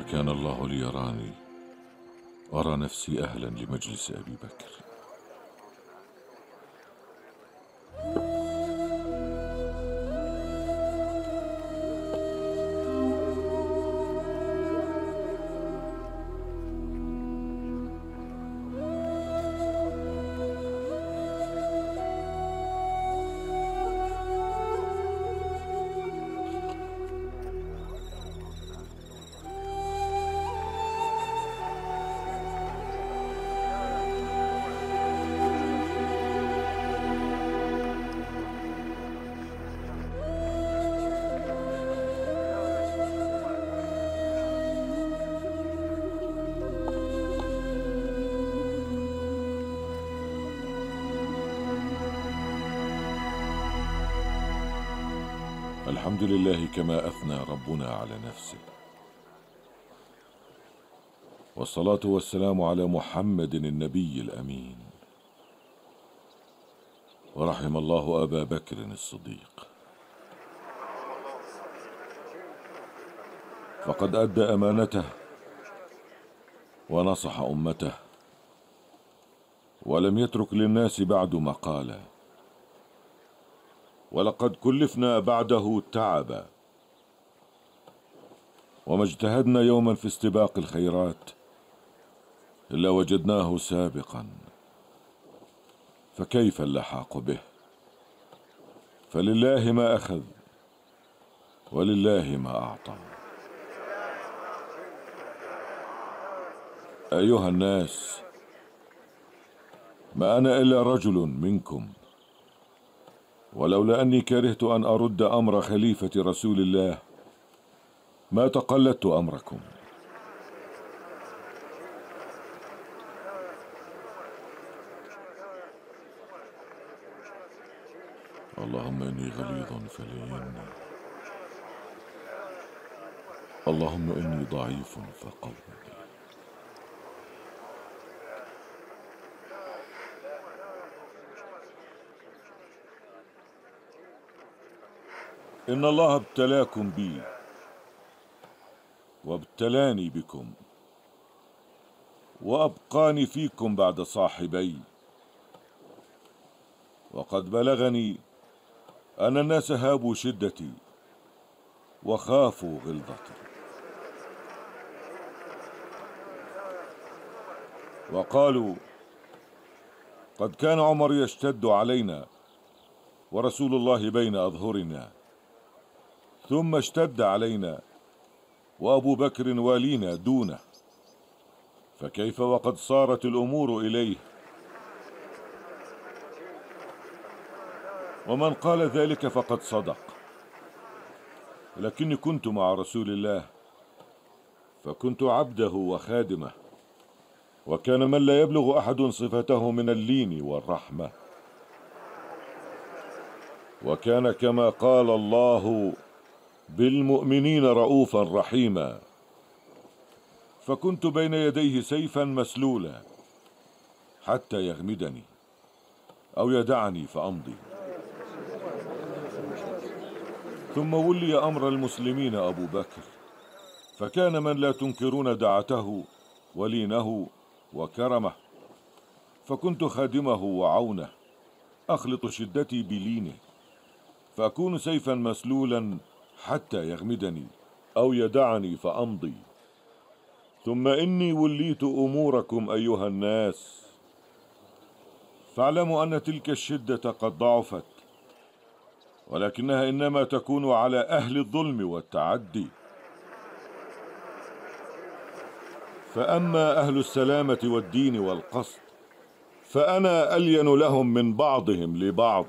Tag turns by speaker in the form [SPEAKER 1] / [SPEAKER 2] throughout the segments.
[SPEAKER 1] ما كان الله ليراني أرى نفسي أهلا لمجلس أبي بكر. لله كما أثنى ربنا على نفسه. والصلاة والسلام على محمد النبي الأمين. ورحم الله أبا بكر الصديق. فقد أدى أمانته ونصح أمته. ولم يترك للناس بعد مقالا. ولقد كلفنا بعده تعبا. وما اجتهدنا يوما في استباق الخيرات إلا وجدناه سابقا. فكيف اللحاق به؟ فلله ما أخذ ولله ما أعطى. أيها الناس ما أنا إلا رجل منكم. ولولا أني كرهت أن أرد أمر خليفة رسول الله ما تقلدت أمركم. اللهم إني غليظ فلين اللهم إني ضعيف فقوي. إن الله ابتلاكم بي وابتلاني بكم وأبقاني فيكم بعد صاحبي. وقد بلغني أن الناس هابوا شدتي وخافوا غلظتي. وقالوا قد كان عمر يشتد علينا ورسول الله بين أظهرنا. ثم اشتد علينا وأبو بكر والينا دونه. فكيف وقد صارت الأمور إليه؟ ومن قال ذلك فقد صدق. لكني كنت مع رسول الله فكنت عبده وخادمه وكان من لا يبلغ أحد صفته من اللين والرحمة. وكان كما قال الله بالمؤمنين رؤوفا رحيما. فكنت بين يديه سيفا مسلولا حتى يغمدني أو يدعني فأمضي. ثم ولي أمر المسلمين أبو بكر فكان من لا تنكرون دعته ولينه وكرمه فكنت خادمه وعونه أخلط شدتي بلينه فأكون سيفا مسلولا حتى يغمدني أو يدعني فأمضي. ثم إني وليت أموركم أيها الناس. فاعلموا أن تلك الشدة قد ضعفت ولكنها إنما تكون على أهل الظلم والتعدي. فأما أهل السلامة والدين والقصد فأنا ألين لهم من بعضهم لبعض.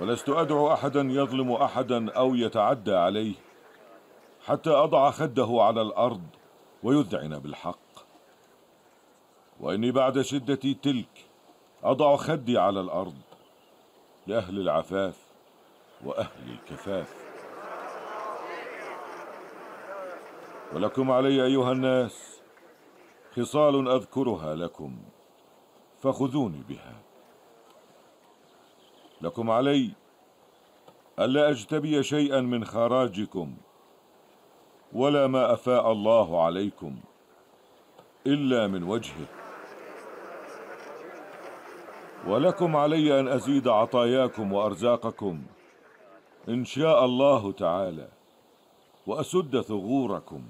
[SPEAKER 1] ولست أدعو أحدا يظلم أحدا أو يتعدى عليه حتى أضع خده على الأرض ويذعن بالحق. وإني بعد شدتي تلك أضع خدي على الأرض لأهل العفاف وأهل الكفاف. ولكم علي أيها الناس خصال أذكرها لكم فخذوني بها. لكم علي ألا أجتبي شيئا من خراجكم ولا ما أفاء الله عليكم إلا من وجهه. ولكم علي أن أزيد عطاياكم وأرزاقكم إن شاء الله تعالى وأسد ثغوركم.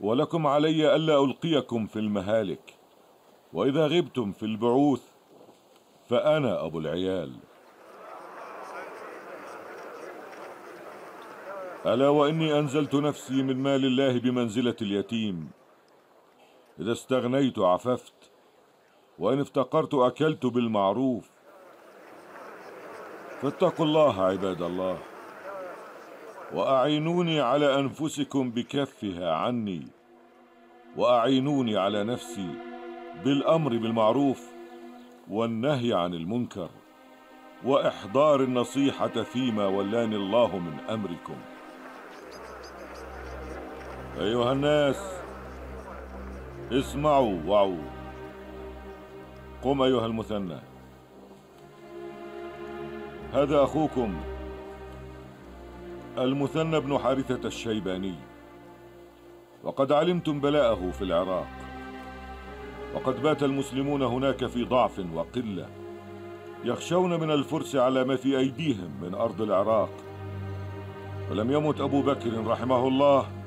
[SPEAKER 1] ولكم علي ألا ألقيكم في المهالك وإذا غبتم في البعوث فأنا أبو العيال. ألا وإني أنزلت نفسي من مال الله بمنزلة اليتيم. إذا استغنيت عففت وإن افتقرت أكلت بالمعروف. فاتقوا الله عباد الله وأعينوني على أنفسكم بكفها عني. وأعينوني على نفسي بالأمر بالمعروف والنهي عن المنكر وإحضار النصيحة فيما ولاني الله من أمركم. أيها الناس اسمعوا وعوا. قم أيها المثنى. هذا أخوكم المثنى بن حارثة الشيباني. وقد علمتم بلاءه في العراق. وقد بات المسلمون هناك في ضعف وقلة يخشون من الفرس على ما في أيديهم من أرض العراق. ولم يمت أبو بكر رحمه الله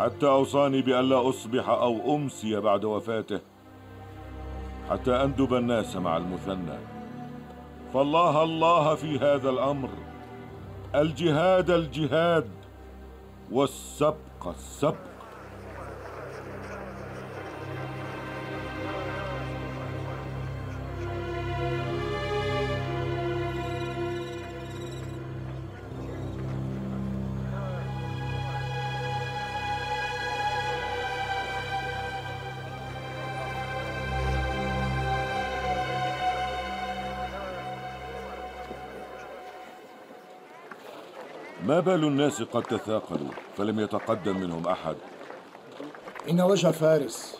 [SPEAKER 1] حتى أوصاني بألا أصبح أو أمسي بعد وفاته. حتى أندب الناس مع المثنى. فالله الله في هذا الأمر. الجهاد الجهاد. والسبق السبق. ما بال الناس قد تثاقلوا فلم يتقدم منهم أحد؟
[SPEAKER 2] إن وجه فارس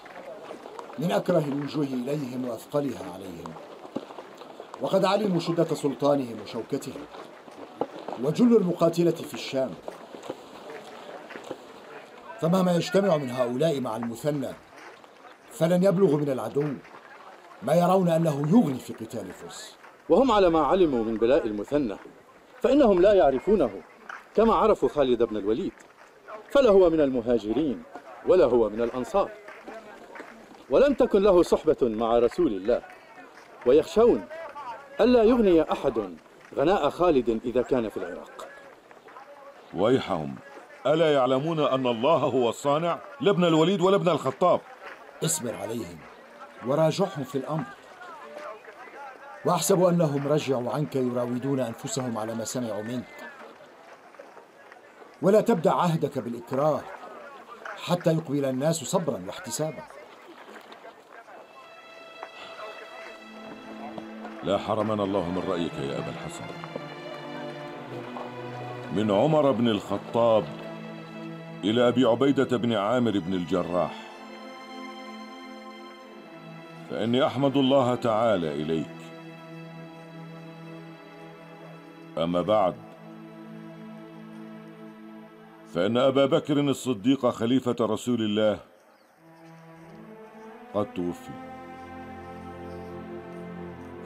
[SPEAKER 2] من أكره الوجوه إليهم وأثقلها عليهم. وقد علموا شدة سلطانهم وشوكتهم وجل المقاتلة في الشام. فمهما يجتمع من هؤلاء مع المثنى فلن يبلغ من العدو ما يرون أنه يغني في قتال فرس
[SPEAKER 3] وهم على ما علموا من بلاء المثنى فإنهم لا يعرفونه. كما عرفوا خالد بن الوليد. فلا هو من المهاجرين ولا هو من الأنصار. ولم تكن له صحبة مع رسول الله. ويخشون ألا يغني أحد غناء خالد إذا كان في العراق.
[SPEAKER 1] ويحهم ألا يعلمون أن الله هو الصانع لا ابن الوليد ولا ابن الخطاب؟
[SPEAKER 2] اصبر عليهم وراجعهم في الأمر. وأحسب أنهم رجعوا عنك يراودون أنفسهم على ما سمعوا منك. ولا تبدأ عهدك بالإكراه حتى يقبل الناس صبرا واحتسابا.
[SPEAKER 1] لا حرمنا الله من رأيك يا أبا الحسن. من عمر بن الخطاب إلى أبي عبيدة بن عامر بن الجراح. فإني أحمد الله تعالى إليك. أما بعد فإن أبا بكر الصديق خليفة رسول الله قد توفي.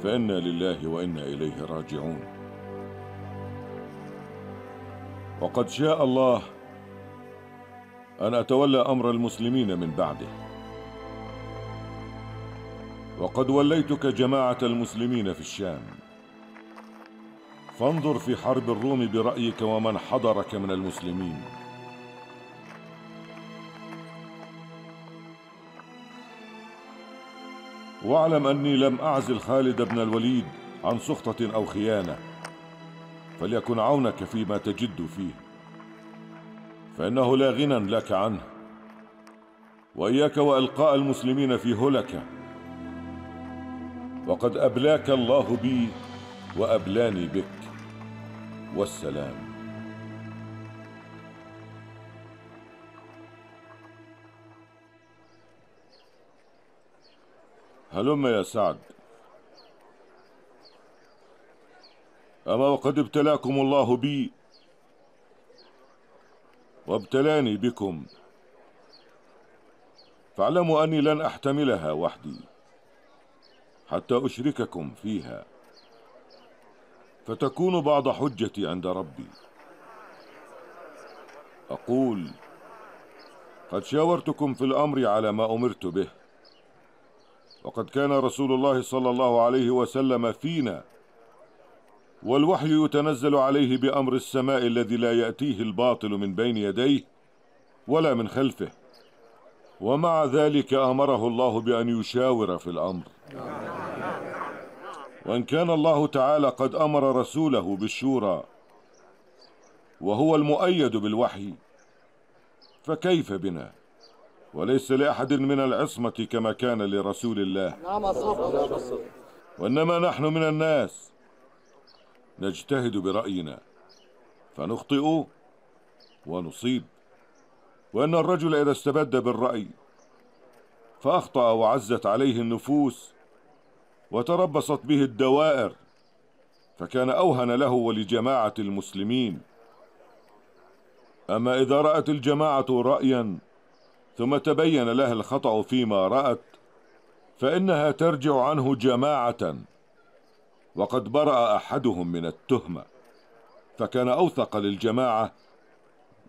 [SPEAKER 1] فإنا لله وإنا إليه راجعون. وقد شاء الله أن أتولى أمر المسلمين من بعده. وقد وليتك جماعة المسلمين في الشام. فانظر في حرب الروم برأيك ومن حضرك من المسلمين. واعلم أني لم أعزل خالد بن الوليد عن سخطة أو خيانة فليكن عونك فيما تجد فيه فإنه لا غنى لك عنه. وإياك وإلقاء المسلمين في هلكة وقد أبلاك الله بي وأبلاني بك. والسلام. هلم يا سعد؟ أما وقد ابتلاكم الله بي وابتلاني بكم. فاعلموا أني لن أحتملها وحدي حتى أشرككم فيها. فتكون بعض حجتي عند ربي. أقول قد شاورتكم في الأمر على ما أمرت به. وقد كان رسول الله صلى الله عليه وسلم فينا والوحي يتنزل عليه بأمر السماء الذي لا يأتيه الباطل من بين يديه ولا من خلفه. ومع ذلك أمره الله بأن يشاور في الأمر. وإن كان الله تعالى قد أمر رسوله بالشورى وهو المؤيد بالوحي فكيف بنا؟ وليس لأحد من العصمة كما كان لرسول الله. وإنما نحن من الناس. نجتهد برأينا فنخطئ ونصيب. وأن الرجل إذا استبد بالرأي فأخطأ وعزت عليه النفوس وتربصت به الدوائر فكان أوهن له ولجماعة المسلمين. أما إذا رأت الجماعة رأيا ثم تبين لها الخطأ فيما رأت فإنها ترجع عنه جماعة. وقد برأ أحدهم من التهمة فكان أوثق للجماعة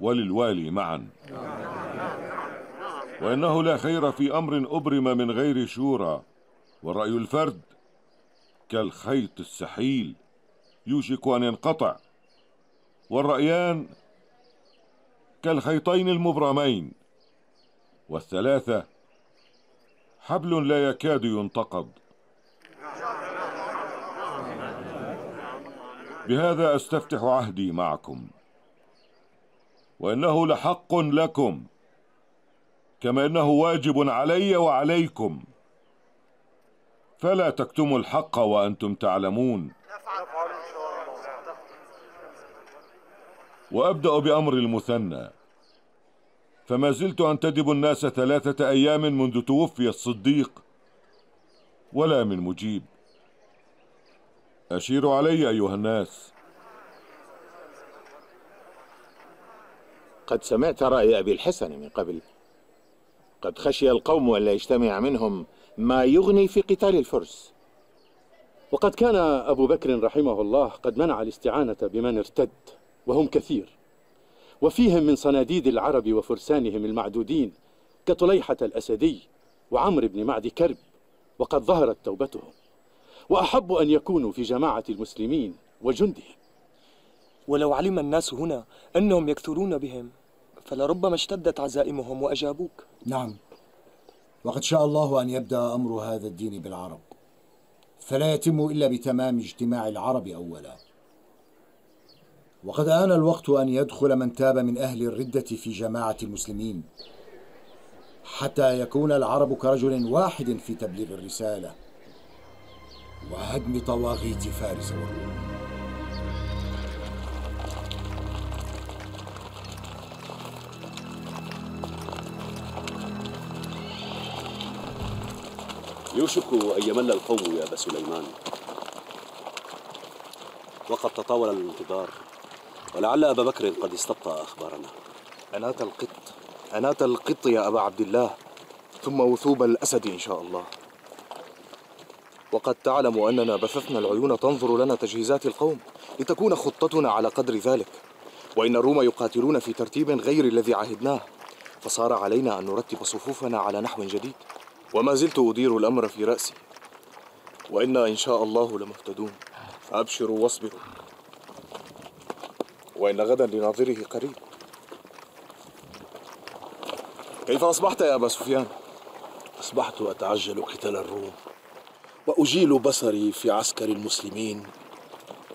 [SPEAKER 1] وللوالي معا. وإنه لا خير في أمر أبرم من غير شورى ورأي الفرد كالخيط السحيل. يوشك أن ينقطع. والرأيان كالخيطين المبرمين. والثلاثة حبل لا يكاد ينتقض. بهذا أستفتح عهدي معكم. وإنه لحق لكم. كما إنه واجب علي وعليكم. فلا تكتموا الحق وأنتم تعلمون. وأبدأ بأمر المثنى. فما زلت أنتدب الناس ثلاثة أيام منذ توفي الصديق ولا من مجيب. اشيروا علي أيها الناس.
[SPEAKER 4] قد سمعت رأي أبي الحسن من قبل. قد خشي القوم أن لا يجتمع منهم ما يغني في قتال الفرس.
[SPEAKER 3] وقد كان أبو بكر رحمه الله قد منع الاستعانة بمن ارتد وهم كثير. وفيهم من صناديد العرب وفرسانهم المعدودين كطليحة الأسدي وعمرو بن معد كرب وقد ظهرت توبتهم. وأحب أن يكونوا في جماعة المسلمين وجندهم.
[SPEAKER 5] ولو علم الناس هنا أنهم يكثرون بهم فلربما اشتدت عزائمهم وأجابوك.
[SPEAKER 2] نعم. وقد شاء الله أن يبدأ أمر هذا الدين بالعرب فلا يتم إلا بتمام اجتماع العرب أولا. وقد آن الوقت أن يدخل من تاب من أهل الردة في جماعة المسلمين حتى يكون العرب كرجل واحد في تبليغ الرسالة وهدم طواغيت فارس والروم.
[SPEAKER 6] يوشك أن يمل القوم يا أبا سليمان. وقد تطاول الانتظار ولعل أبا بكر قد استبطأ أخبارنا.
[SPEAKER 4] أنات القط أنات القط يا أبا عبد الله ثم وثوب الأسد إن شاء الله. وقد تعلم أننا بثثنا العيون تنظر لنا تجهيزات القوم لتكون خطتنا على قدر ذلك. وإن الروم يقاتلون في ترتيب غير الذي عهدناه فصار علينا أن نرتب صفوفنا على نحو جديد. وما زلت أدير الأمر في رأسي. وإنا إن شاء الله لمهتدون. فأبشروا واصبروا. وإن غدا لناظره قريب. كيف أصبحت يا أبا سفيان؟
[SPEAKER 7] أصبحت أتعجل قتال الروم وأجيل بصري في عسكر المسلمين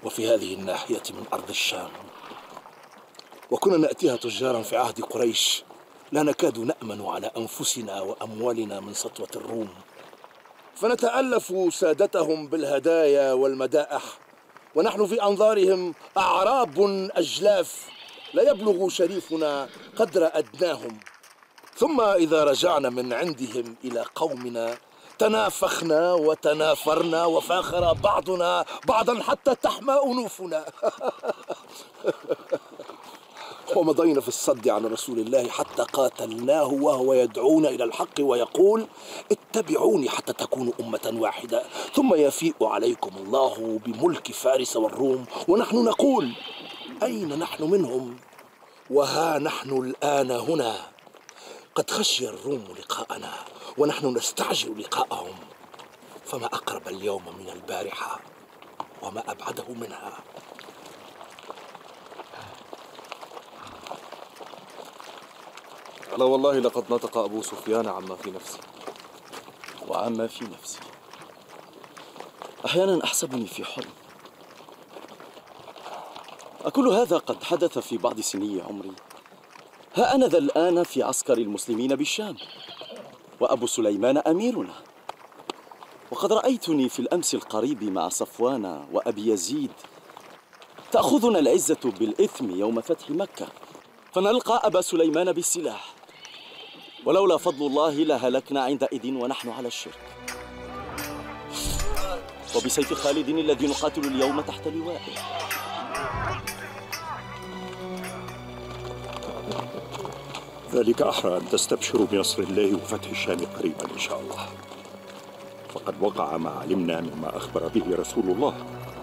[SPEAKER 7] وفي هذه الناحية من أرض الشام. وكنا نأتيها تجارا في عهد قريش. لا نكاد نأمن على أنفسنا وأموالنا من سطوة الروم. فنتألف سادتهم بالهدايا والمدائح ونحن في أنظارهم أعراب أجلاف لا يبلغ شريفنا قدر أدناهم. ثم إذا رجعنا من عندهم إلى قومنا تنافخنا وتنافرنا وفاخر بعضنا بعضا حتى تحمى أنوفنا. ومضينا في الصد عن رسول الله حتى قاتلناه وهو يدعونا إلى الحق ويقول اتبعوني حتى تكونوا أمة واحدة. ثم يفيء عليكم الله بملك فارس والروم ونحن نقول أين نحن منهم؟ وها نحن الآن هنا. قد خشي الروم لقاءنا ونحن نستعجل لقاءهم. فما أقرب اليوم من البارحة وما أبعده منها.
[SPEAKER 4] ألا والله لقد نطق أبو سفيان عما في نفسي
[SPEAKER 6] وعما في نفسي أحيانا أحسبني في حلم. أكل هذا قد حدث في بعض سني عمري. ها أنا ذا الآن في عسكر المسلمين بالشام. وأبو سليمان أميرنا. وقد رأيتني في الأمس القريب مع صفوان وأبي يزيد. تأخذنا العزة بالإثم يوم فتح مكة. فنلقى أبا سليمان بالسلاح. ولولا فضل الله لهلكنا عندئذ ونحن على الشرك. وبسيف خالد الذي نقاتل اليوم تحت لوائه
[SPEAKER 8] ذلك أحرى أن تستبشروا بنصر الله وفتح الشام قريبا إن شاء الله. فقد وقع ما علمنا مما أخبر به رسول الله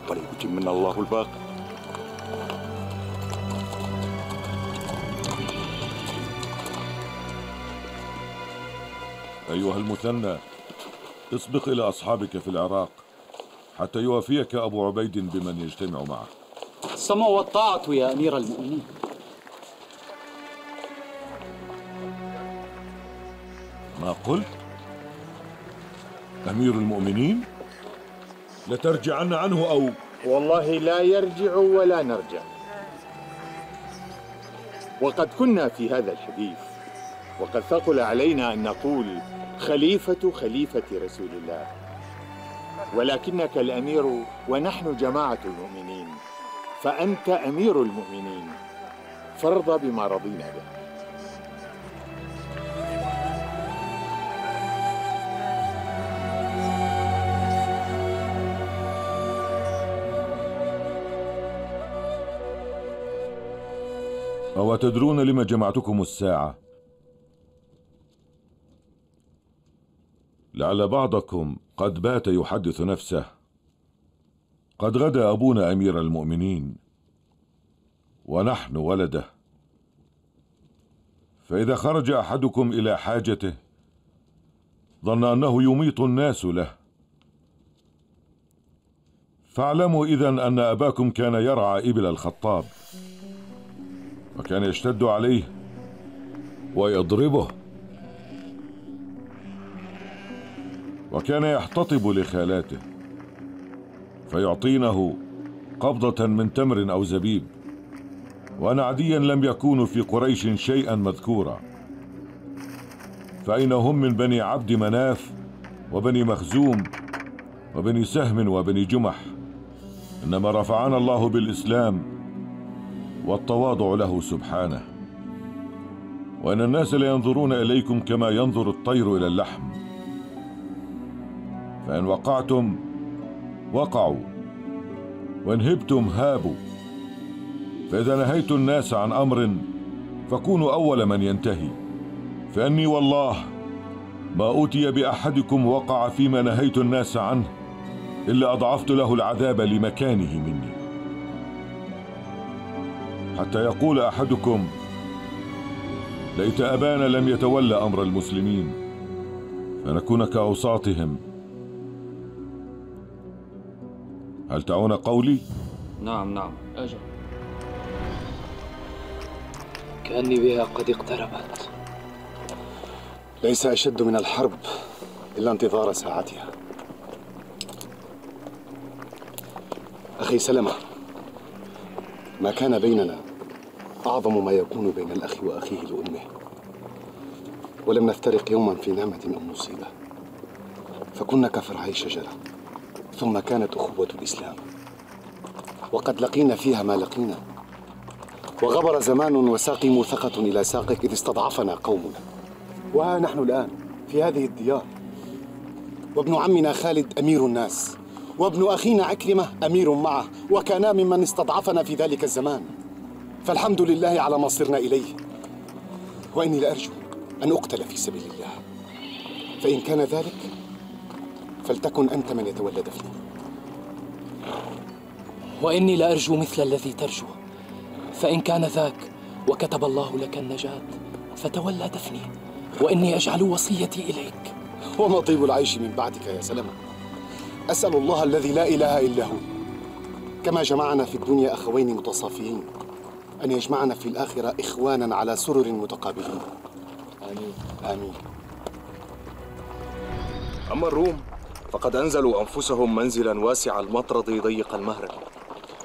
[SPEAKER 8] وليتمنا الله الباقي.
[SPEAKER 1] أيها المثنى اسبق إلى أصحابك في العراق حتى يوافيك أبو عبيد بمن يجتمع معه
[SPEAKER 9] السمع والطاعة يا أمير المؤمنين
[SPEAKER 1] ما قلت؟ أمير المؤمنين؟ لترجعن عنه أو
[SPEAKER 10] والله لا يرجع ولا نرجع وقد كنا في هذا الحديث وقد ثقل علينا أن نقول خليفة خليفة رسول الله. ولكنك الأمير ونحن جماعة المؤمنين فأنت أمير المؤمنين. فارضى بما رضينا به.
[SPEAKER 1] أو تدرون لما جمعتكم الساعة؟ لعل بعضكم قد بات يحدث نفسه. قد غدا أبونا أمير المؤمنين ونحن ولده. فإذا خرج أحدكم إلى حاجته ظن أنه يميط الناس له. فاعلموا إذن أن أباكم كان يرعى إبل الخطاب وكان يشتد عليه ويضربه. وكان يحتطب لخالاته فيعطينه قبضة من تمر أو زبيب وأن عديا لم يكونوا في قريش شيئا مذكورا فأين هم من بني عبد مناف وبني مخزوم وبني سهم وبني جمح؟ إنما رفعنا الله بالإسلام والتواضع له سبحانه. وإن الناس لينظرون إليكم كما ينظر الطير إلى اللحم. فإن وقعتم وقعوا. وإن هبتم هابوا. فإذا نهيت الناس عن أمر فكونوا أول من ينتهي. فإني والله ما أوتي بأحدكم وقع فيما نهيت الناس عنه إلا أضعفت له العذاب لمكانه مني. حتى يقول أحدكم ليت أبانا لم يتولى أمر المسلمين فنكون كأوساطهم. هل تعون قولي؟
[SPEAKER 9] نعم نعم. أجل.
[SPEAKER 11] كأني بها قد اقتربت. ليس أشد من الحرب إلا انتظار ساعتها. أخي سلمة ما كان بيننا أعظم ما يكون بين الأخ وأخيه لأمه. ولم نفترق يوما في نعمة أو مصيبة. فكنا كفرعي شجرة ثم كانت أخوة الإسلام. وقد لقينا فيها ما لقينا. وغبر زمان وساقي موثقة إلى ساقك إذ استضعفنا قومنا. وها نحن الآن في هذه الديار. وابن عمنا خالد أمير الناس. وابن أخينا عكرمة أمير معه. وكانا ممن استضعفنا في ذلك الزمان. فالحمد لله على ما صرنا إليه. وإني لأرجو أن أقتل في سبيل الله. فإن كان ذلك فلتكن أنت من يتولى دفني
[SPEAKER 12] وإني لأرجو مثل الذي ترجو. فإن كان ذاك وكتب الله لك النجاة فتولى دفني وإني أجعل وصيتي إليك.
[SPEAKER 11] وما طيب العيش من بعدك يا سلمة. أسأل الله الذي لا إله إلا هو. كما جمعنا في الدنيا أخوين متصافيين أن يجمعنا في الآخرة إخوانا على سرر متقابلين. آمين. آمين.
[SPEAKER 4] أما الروم؟ فقد أنزلوا أنفسهم منزلا واسع المطرد ضيق المهرب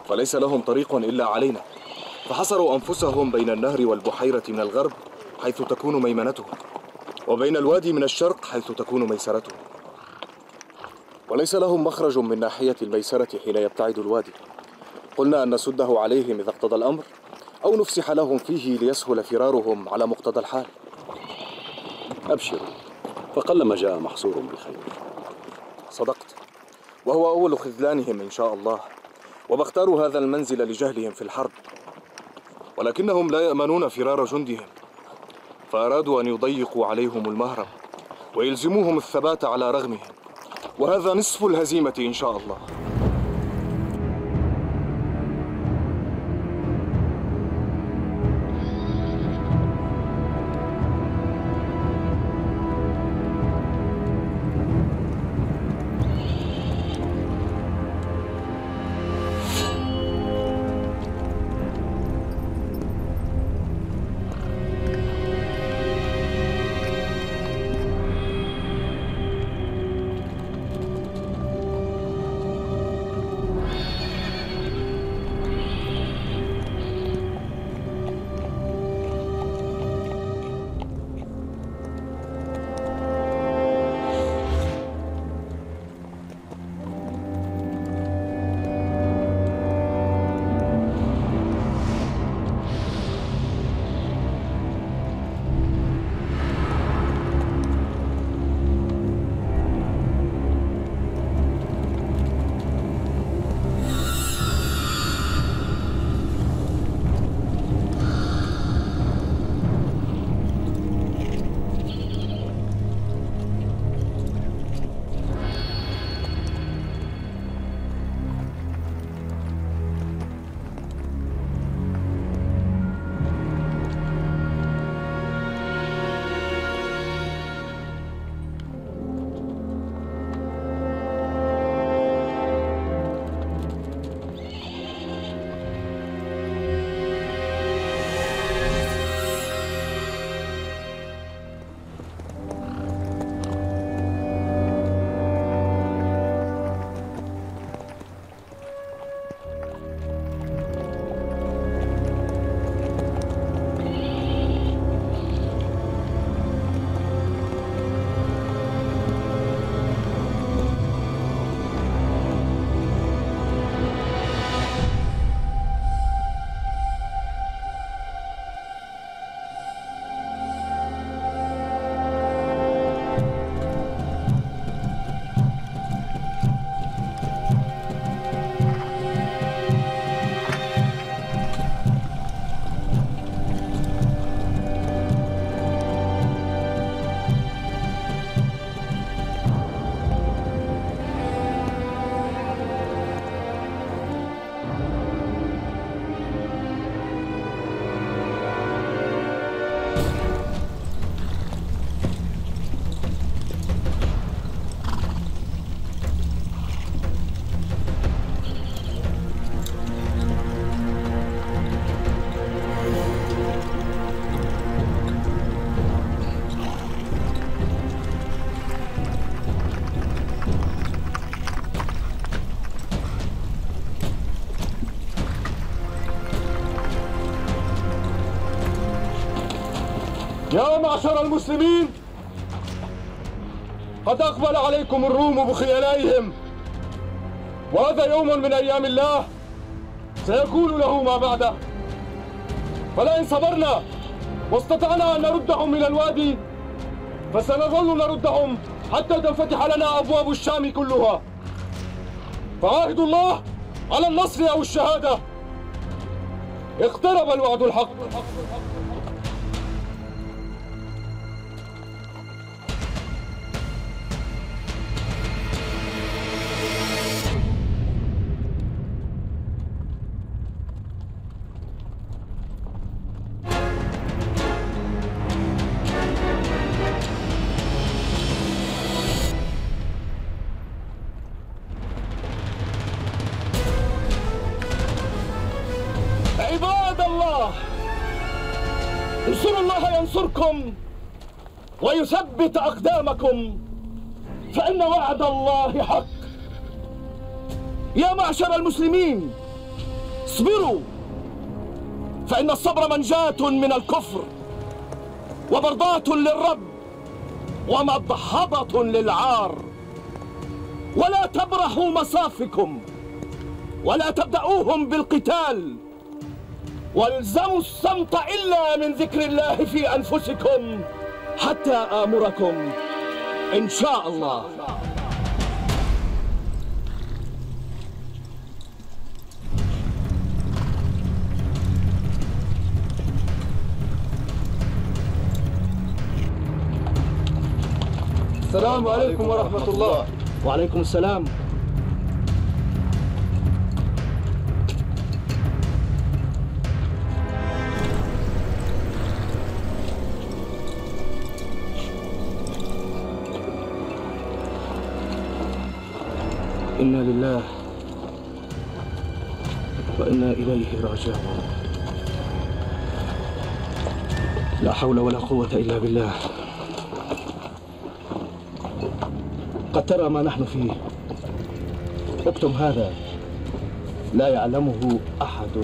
[SPEAKER 4] فليس لهم طريق إلا علينا. فحصروا أنفسهم بين النهر والبحيرة من الغرب حيث تكون ميمنتهم وبين الوادي من الشرق حيث تكون ميسرتهم. وليس لهم مخرج من ناحية الميسرة حين يبتعد الوادي. قلنا أن نسده عليهم إذا اقتضى الأمر أو نفسح لهم فيه ليسهل فرارهم على مقتضى الحال.
[SPEAKER 13] أبشروا فقلما جاء محصور بخير.
[SPEAKER 4] صدقت. وهو أول خذلانهم إن شاء الله. وما اختاروا هذا المنزل لجهلهم في الحرب. ولكنهم لا يأمنون فرار جندهم. فأرادوا أن يضيقوا عليهم المهرب. ويلزموهم الثبات على رغمهم. وهذا نصف الهزيمة إن شاء الله.
[SPEAKER 14] يا معشر المسلمين قد أقبل عليكم الروم بخيلائهم وهذا يوم من أيام الله سيكون له ما بعده. فلئن صبرنا واستطعنا أن نردهم من الوادي فسنظل نردهم حتى تنفتح لنا أبواب الشام كلها. فعاهد الله على النصر أو الشهادة. اقترب الوعد الحق. ويثبت أقدامكم فإن وعد الله حق. يا معشر المسلمين اصبروا فإن الصبر منجاة من الكفر ومرضاة للرب ومضحضة للعار. ولا تبرحوا مصافكم ولا تبدأوهم بالقتال. والزموا الصمت إلا من ذكر الله في أنفسكم. حتى آمركم إن شاء الله. السلام عليكم ورحمة الله.
[SPEAKER 6] وعليكم السلام. إنا لله وإنا إليه راجعون. لا حول ولا قوة إلا بالله. قد ترى ما نحن فيه. اكتم هذا. لا يعلمه أحد.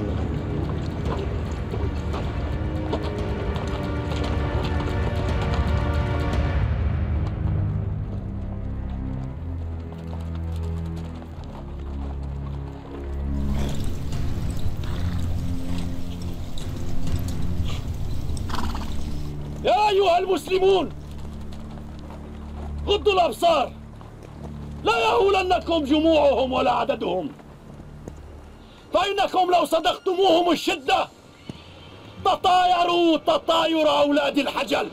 [SPEAKER 14] المسلمون. غضوا الأبصار. لا يهولنكم جموعهم ولا عددهم. فإنكم لو صدقتموهم الشدة تطايروا تطاير أولاد الحجل.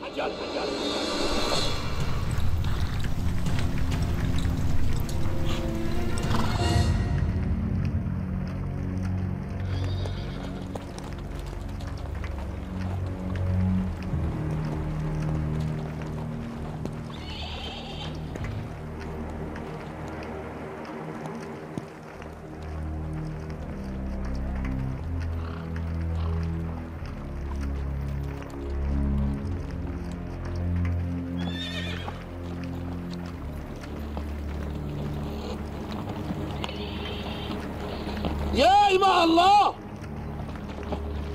[SPEAKER 14] يا إماء الله.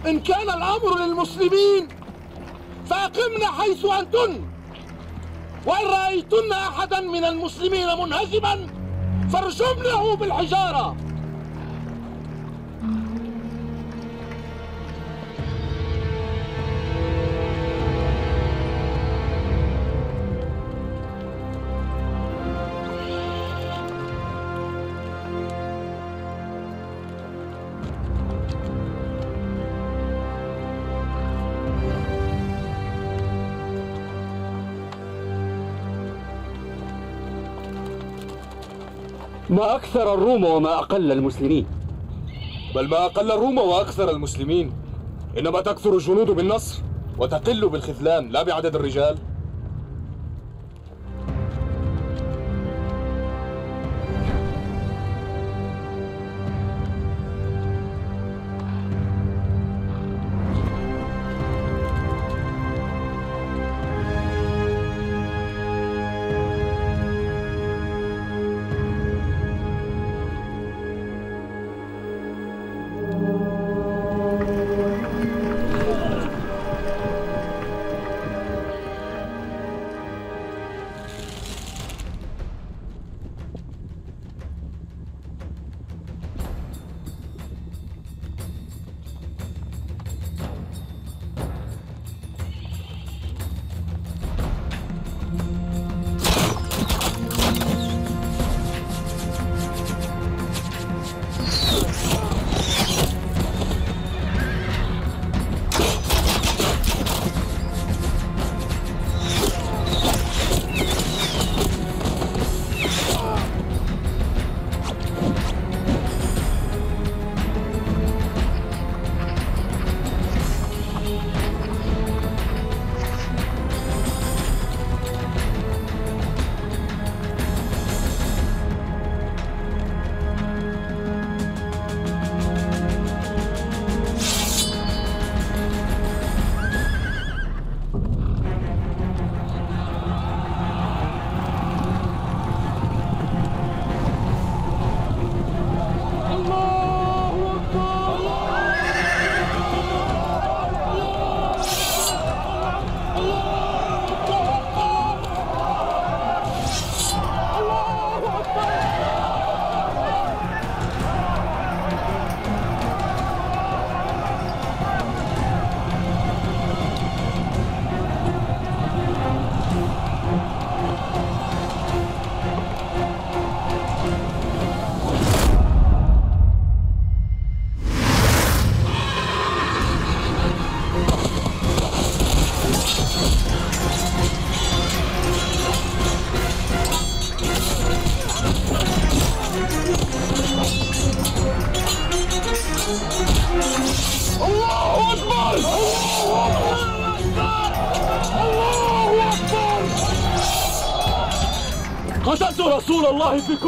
[SPEAKER 14] إن كان الأمر للمسلمين فأقمن حيث أنتن. وإن رأيتن أحدا من المسلمين منهزما فارجمنه بالحجارة.
[SPEAKER 15] ما أكثر الروم وما أقل المسلمين.
[SPEAKER 14] بل ما أقل الروم وأكثر المسلمين. إنما تكثر الجنود بالنصر وتقل بالخذلان لا بعدد الرجال.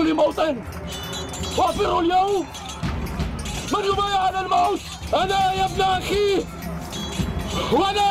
[SPEAKER 14] كل موطن. وافروا اليوم. من يبايع على الموت؟ أنا يا ابن أخي. وأنا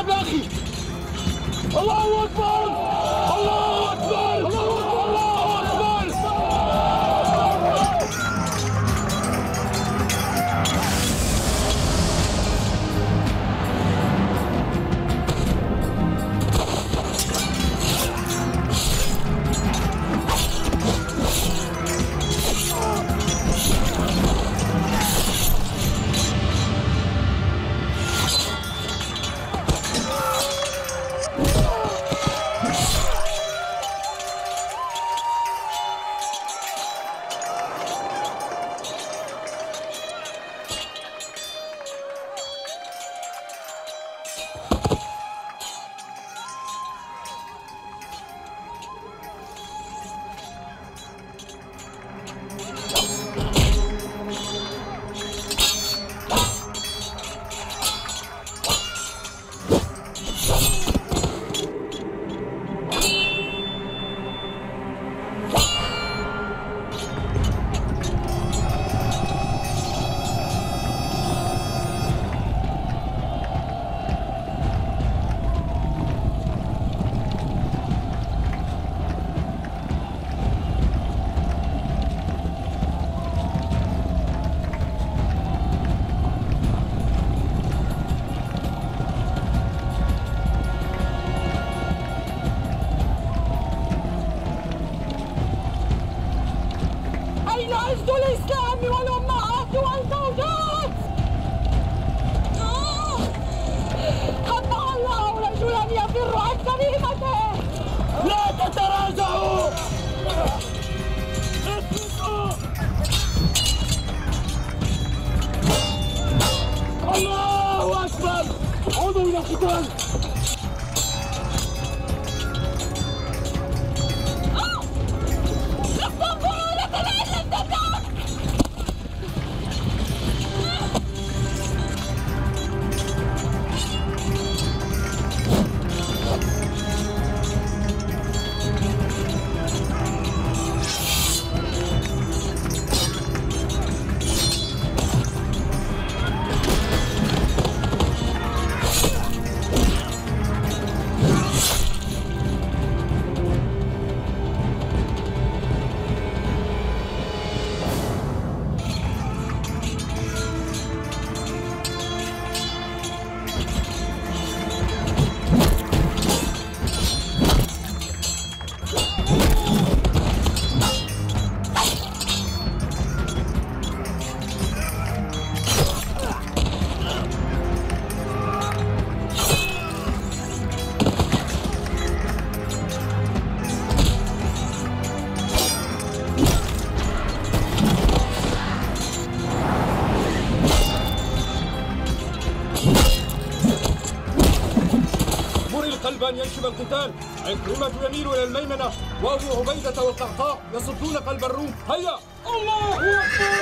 [SPEAKER 14] أن ينشب القتال. عكرمة يميل إلى الميمنة وأبو عبيدة والقحطاء يصدون قلب الروم. هيا! الله أكبر!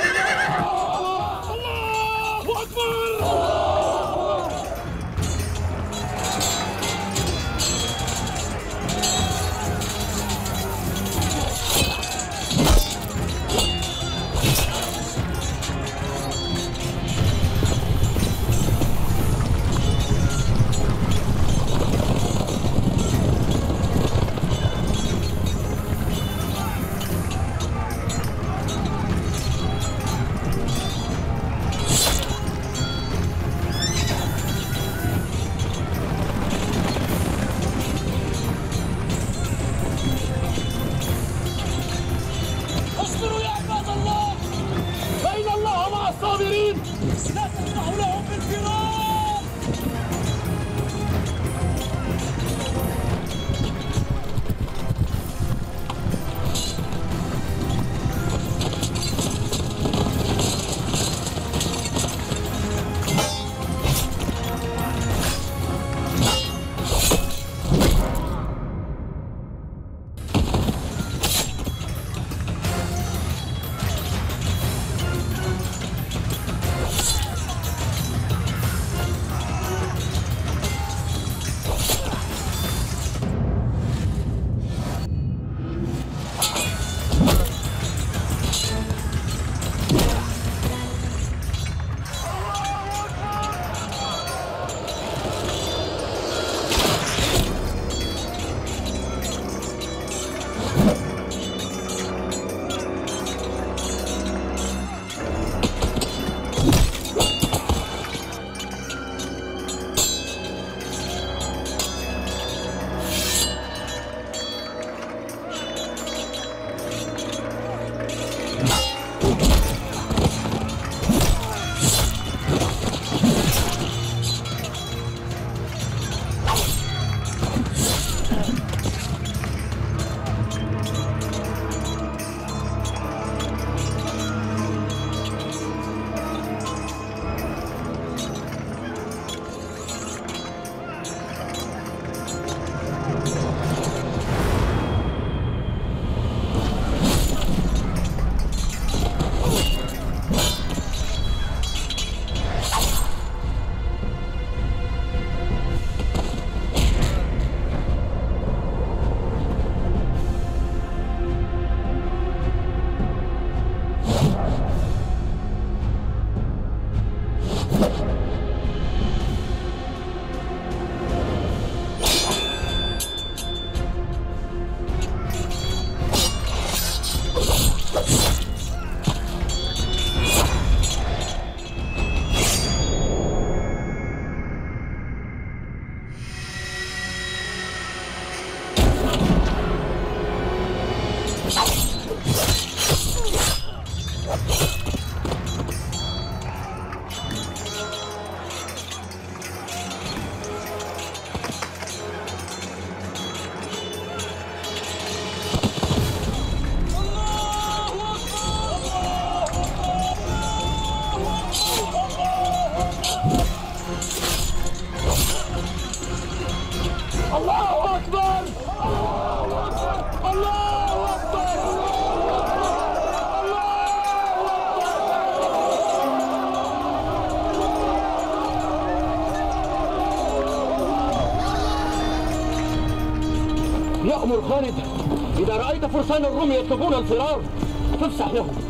[SPEAKER 14] الله أكبر! فرسان الروم يطلبون الفرار. فافسح لهم.